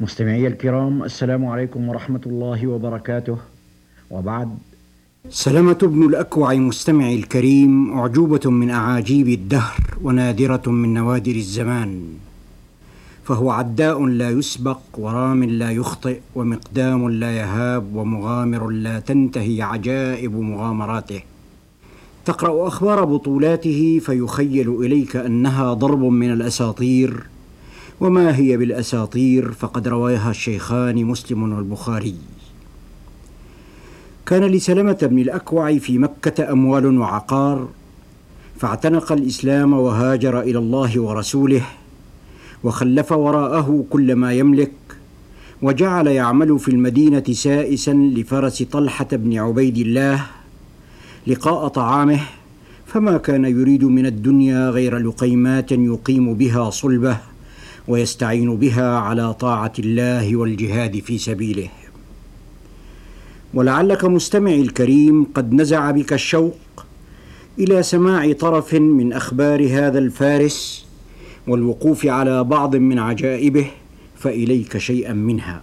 مستمعي الكرام السلام عليكم ورحمة الله وبركاته. وبعد. سلمة بن الأكوع مستمعي الكريم أعجوبة من أعاجيب الدهر ونادرة من نوادر الزمان. فهو عداء لا يسبق ورام لا يخطئ ومقدام لا يهاب ومغامر لا تنتهي عجائب مغامراته. تقرأ أخبار بطولاته فيخيل إليك أنها ضرب من الأساطير وما هي بالأساطير فقد رواها الشيخان مسلم والبخاري. كان لسلمة بن الأكوع في مكة أموال وعقار فاعتنق الإسلام وهاجر إلى الله ورسوله وخلف وراءه كل ما يملك وجعل يعمل في المدينة سائسا لفرس طلحة بن عبيد الله لقاء طعامه فما كان يريد من الدنيا غير لقيمات يقيم بها صلبه. ويستعين بها على طاعة الله والجهاد في سبيله. ولعلك مستمعي الكريم قد نزع بك الشوق إلى سماع طرف من أخبار هذا الفارس والوقوف على بعض من عجائبه فإليك شيئا منها.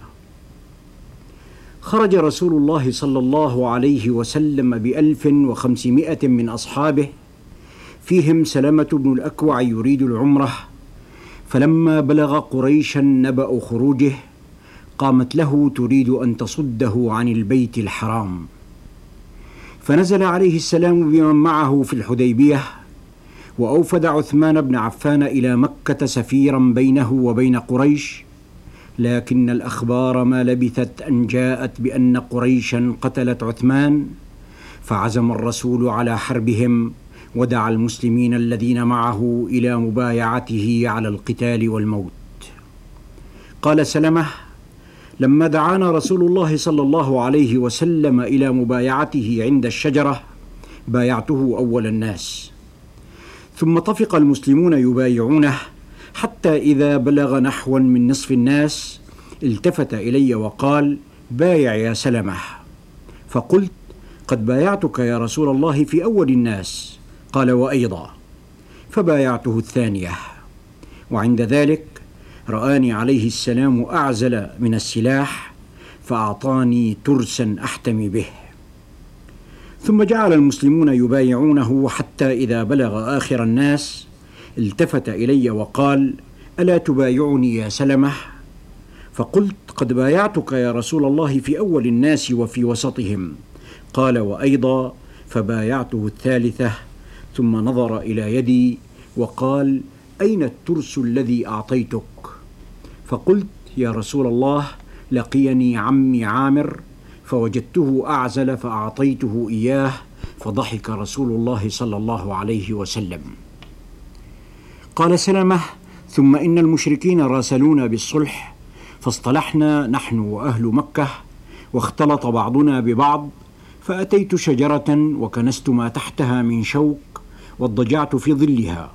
خرج رسول الله صلى الله عليه وسلم بألف وخمسمائة من أصحابه فيهم سلمة بن الأكوع يريد العمرة فلما بلغ قريشا نبأ خروجه قامت له تريد أن تصده عن البيت الحرام. فنزل عليه السلام بمن معه في الحديبية وأوفد عثمان بن عفان إلى مكة سفيرا بينه وبين قريش لكن الأخبار ما لبثت أن جاءت بأن قريشا قتلت عثمان فعزم الرسول على حربهم ودعا المسلمين الذين معه إلى مبايعته على القتال والموت. قال سلمة لما دعانا رسول الله صلى الله عليه وسلم إلى مبايعته عند الشجرة بايعته أول الناس. ثم طفق المسلمون يبايعونه حتى إذا بلغ نحوا من نصف الناس التفت إلي وقال بايع يا سلمة. فقلت قد بايعتك يا رسول الله في أول الناس. قال وأيضا فبايعته الثانية. وعند ذلك رآني عليه السلام أعزل من السلاح فأعطاني ترسا أحتمي به. ثم جعل المسلمون يبايعونه حتى إذا بلغ آخر الناس التفت إلي وقال ألا تبايعني يا سلمة؟ فقلت قد بايعتك يا رسول الله في أول الناس وفي وسطهم. قال وأيضا فبايعته الثالثة ثم نظر إلى يدي وقال أين الترس الذي أعطيتك? فقلت يا رسول الله لقيني عمي عامر فوجدته أعزل فأعطيته إياه فضحك رسول الله صلى الله عليه وسلم. قال سلمه ثم إن المشركين راسلونا بالصلح فاصطلحنا نحن وأهل مكة واختلط بعضنا ببعض فأتيت شجرة وكنست ما تحتها من شوك واضطجعت في ظلها.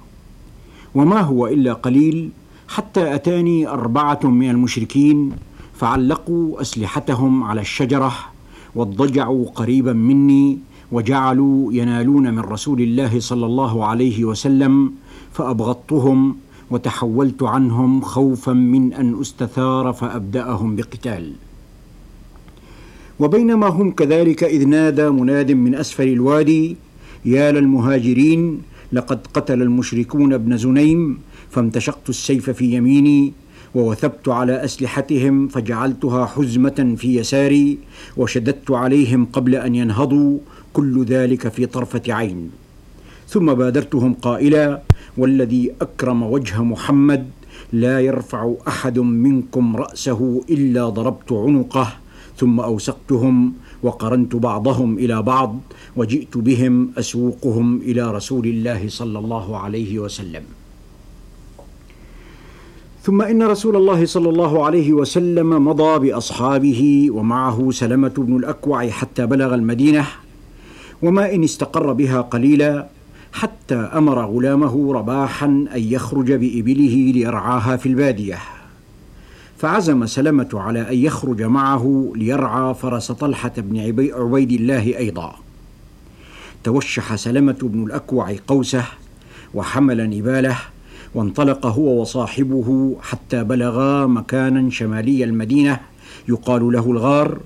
وما هو إلا قليل حتى أتاني أربعة من المشركين فعلقوا أسلحتهم على الشجرة واضطجعوا قريبا مني وجعلوا ينالون من رسول الله صلى الله عليه وسلم فأبغضتهم وتحولت عنهم خوفا من أن أستثار فأبدأهم بقتال. وبينما هم كذلك إذ نادى مناد من أسفل الوادي يا للمهاجرين لقد قتل المشركون ابن زنيم فامتشقت السيف في يميني ووثبت على أسلحتهم فجعلتها حزمة في يساري وشددت عليهم قبل أن ينهضوا كل ذلك في طرفة عين. ثم بادرتهم قائلا والذي أكرم وجه محمد لا يرفع أحد منكم رأسه إلا ضربت عنقه ثم أوسقتهم وقرنت بعضهم إلى بعض وجئت بهم أسوقهم إلى رسول الله صلى الله عليه وسلم. ثم إن رسول الله صلى الله عليه وسلم مضى بأصحابه ومعه سلمة بن الأكوع حتى بلغ المدينة وما إن استقر بها قليلا حتى أمر غلامه رباحا أن يخرج بإبله ليرعاها في البادية. فعزم سلمة على أن يخرج معه ليرعى فرس طلحة بن عبيد الله أيضا. توشح سلمة بن الأكوع قوسه وحمل نباله وانطلق هو وصاحبه حتى بلغا مكانا شمالي المدينة يقال له الغار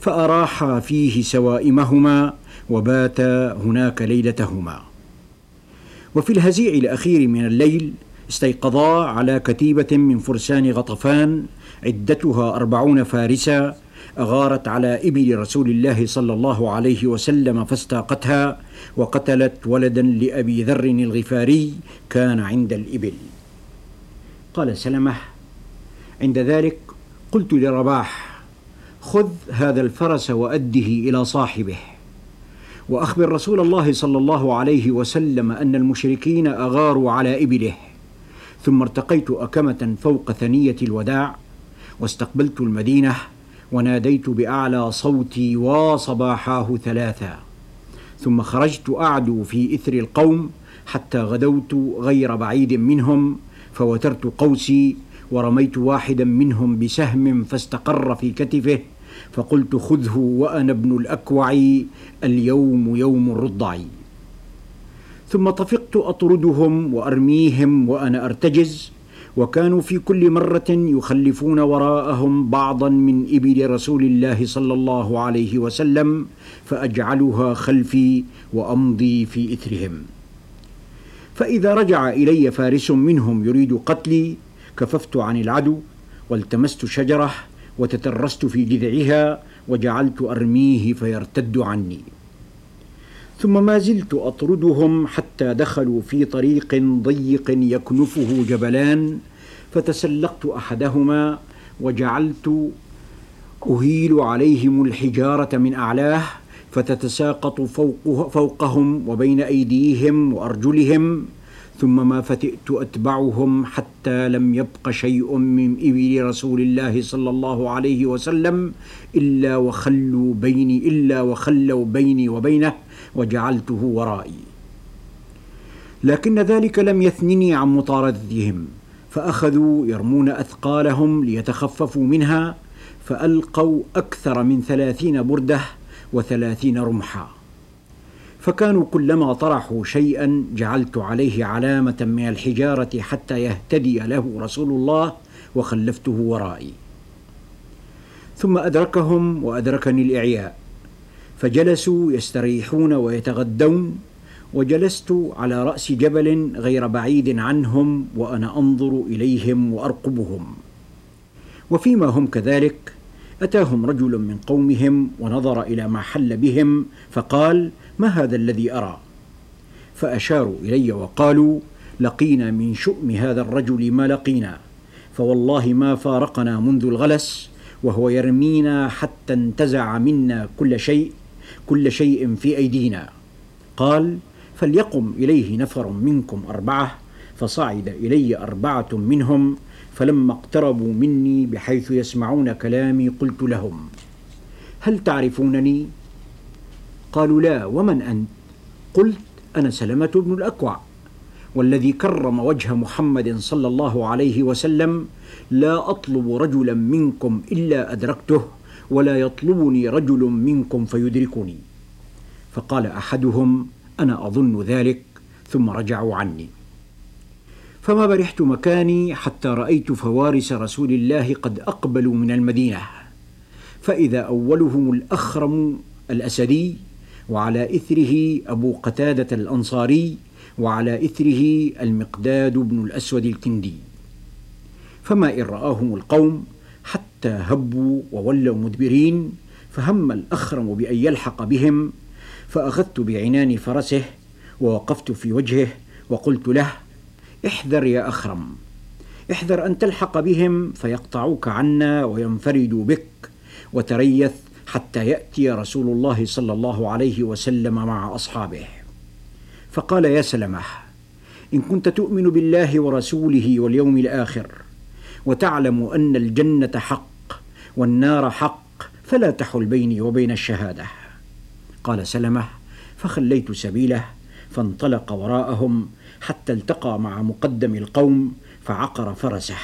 فاراحا فيه سوائمهما وباتا هناك ليلتهما. وفي الهزيع الأخير من الليل استيقظا على كتيبة من فرسان غطفان عدتها أربعون فارسا أغارت على إبل رسول الله صلى الله عليه وسلم فاستاقتها وقتلت ولدا لأبي ذر الغفاري كان عند الإبل. قال سلمة عند ذلك قلت لرباح خذ هذا الفرس وأده إلى صاحبه. وأخبر رسول الله صلى الله عليه وسلم أن المشركين أغاروا على إبله. ثم ارتقيت أكمة فوق ثنية الوداع واستقبلت المدينة وناديت بأعلى صوتي وصباحاه ثلاثا. ثم خرجت أعدو في إثر القوم حتى غدوت غير بعيد منهم فوترت قوسي ورميت واحدا منهم بسهم فاستقر في كتفه فقلت خذه وأنا ابن الأكوع اليوم يوم الرضع. ثم طفقت أطردهم وأرميهم وأنا أرتجز وكانوا في كل مرة يخلفون وراءهم بعضا من إبل رسول الله صلى الله عليه وسلم فاجعلها خلفي وأمضي في إثرهم. فإذا رجع إلي فارس منهم يريد قتلي كففت عن العدو والتمست شجرة وتترست في جذعها وجعلت أرميه فيرتد عني. ثم ما زلت أطردهم حتى دخلوا في طريق ضيق يكنفه جبلان فتسلقت أحدهما وجعلت أهيل عليهم الحجارة من أعلاه فتتساقط فوقه فوقهم وبين أيديهم وأرجلهم ثم ما فتئت أتبعهم حتى لم يبق شيء من إبل رسول الله صلى الله عليه وسلم إلا وخلوا بيني إلا وخلوا بيني وبينه. وجعلته ورائي. لكن ذلك لم يثنني عن مطاردتهم فأخذوا يرمون أثقالهم ليتخففوا منها فألقوا أكثر من ثلاثين بردة وثلاثين رمحا. فكانوا كلما طرحوا شيئا جعلت عليه علامة من الحجارة حتى يهتدي له رسول الله وخلفته ورائي. ثم أدركهم وأدركني الإعياء. فجلسوا يستريحون ويتغدون وجلست على رأس جبل غير بعيد عنهم وأنا أنظر إليهم وأرقبهم. وفيما هم كذلك أتاهم رجل من قومهم ونظر إلى ما حل بهم فقال ما هذا الذي أرى؟ فأشاروا إلي وقالوا لقينا من شؤم هذا الرجل ما لقينا فوالله ما فارقنا منذ الغلس وهو يرمينا حتى انتزع منا كل شيء كل شيء في أيدينا. قال فليقم إليه نفر منكم أربعة فصعد إلي أربعة منهم فلما اقتربوا مني بحيث يسمعون كلامي قلت لهم هل تعرفونني؟ قالوا لا ومن أنت؟ قلت أنا سلمة بن الأكوع والذي كرم وجه محمد صلى الله عليه وسلم لا أطلب رجلا منكم إلا أدركته. ولا يطلبني رجل منكم فيدركني. فقال أحدهم أنا أظن ذلك ثم رجعوا عني. فما برحت مكاني حتى رأيت فوارس رسول الله قد أقبلوا من المدينة. فإذا أولهم الأخرم الأسدي وعلى إثره أبو قتادة الأنصاري وعلى إثره المقداد بن الأسود الكندي. فما إن رآهم القوم حتى هبوا وولوا مدبرين فهم الأخرم بأن يلحق بهم فأخذت بعنان فرسه ووقفت في وجهه وقلت له احذر يا أخرم احذر أن تلحق بهم فيقطعوك عنا وينفردوا بك وتريث حتى يأتي رسول الله صلى الله عليه وسلم مع أصحابه. فقال يا سلمة إن كنت تؤمن بالله ورسوله واليوم الآخر وتعلم أن الجنة حق والنار حق فلا تحل بيني وبين الشهادة. قال سلمة فخليت سبيله فانطلق وراءهم حتى التقى مع مقدم القوم فعقر فرسه.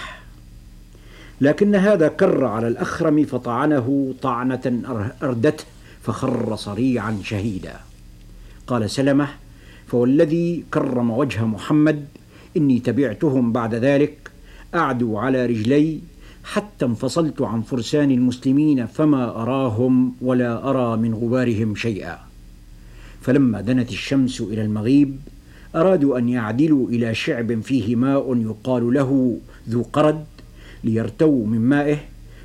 لكن هذا كر على الأخرم فطعنه طعنة أردته فخر صريعا شهيدا. قال سلمة فوالذي كرم وجه محمد إني تبعتهم بعد ذلك أعدو على رجلي حتى انفصلت عن فرسان المسلمين فما أراهم ولا أرى من غبارهم شيئا. فلما دنت الشمس إلى المغيب أرادوا أن يعدلوا إلى شعب فيه ماء يقال له ذو قرد ليرتووا من مائه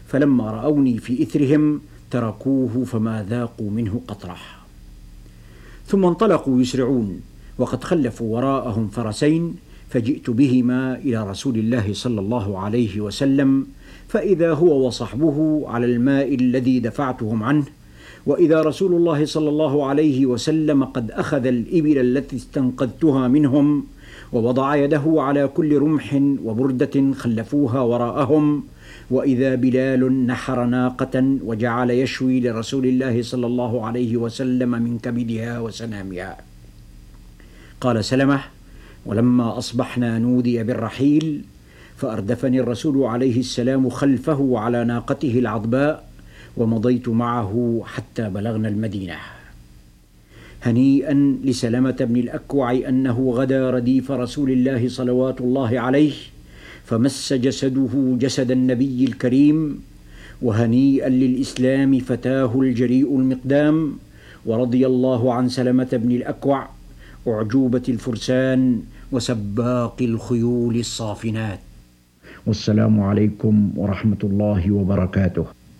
فلما رأوني في إثرهم تركوه فما ذاقوا منه قطرة. ثم انطلقوا يسرعون وقد خلفوا وراءهم فرسين فجئت بهما إلى رسول الله صلى الله عليه وسلم فإذا هو وصحبه على الماء الذي دفعتهم عنه. وإذا رسول الله صلى الله عليه وسلم قد أخذ الإبل التي استنقذتها منهم ووضع يده على كل رمح وبردة خلفوها وراءهم. وإذا بلال نحر ناقة وجعل يشوي لرسول الله صلى الله عليه وسلم من كبدها وسنامها. قال سلمة ولما أصبحنا نودي بالرحيل فأردفني الرسول عليه السلام خلفه على ناقته العضباء ومضيت معه حتى بلغنا المدينة. هنيئا لسلمه بن الأكوع أنه غدا رديف رسول الله صلوات الله عليه فمس جسده جسد النبي الكريم وهنيئا للإسلام فتاه الجريء المقدام ورضي الله عن سلمه بن الأكوع أعجوبة الفرسان وسباق الخيول الصافنات. والسلام عليكم ورحمة الله وبركاته.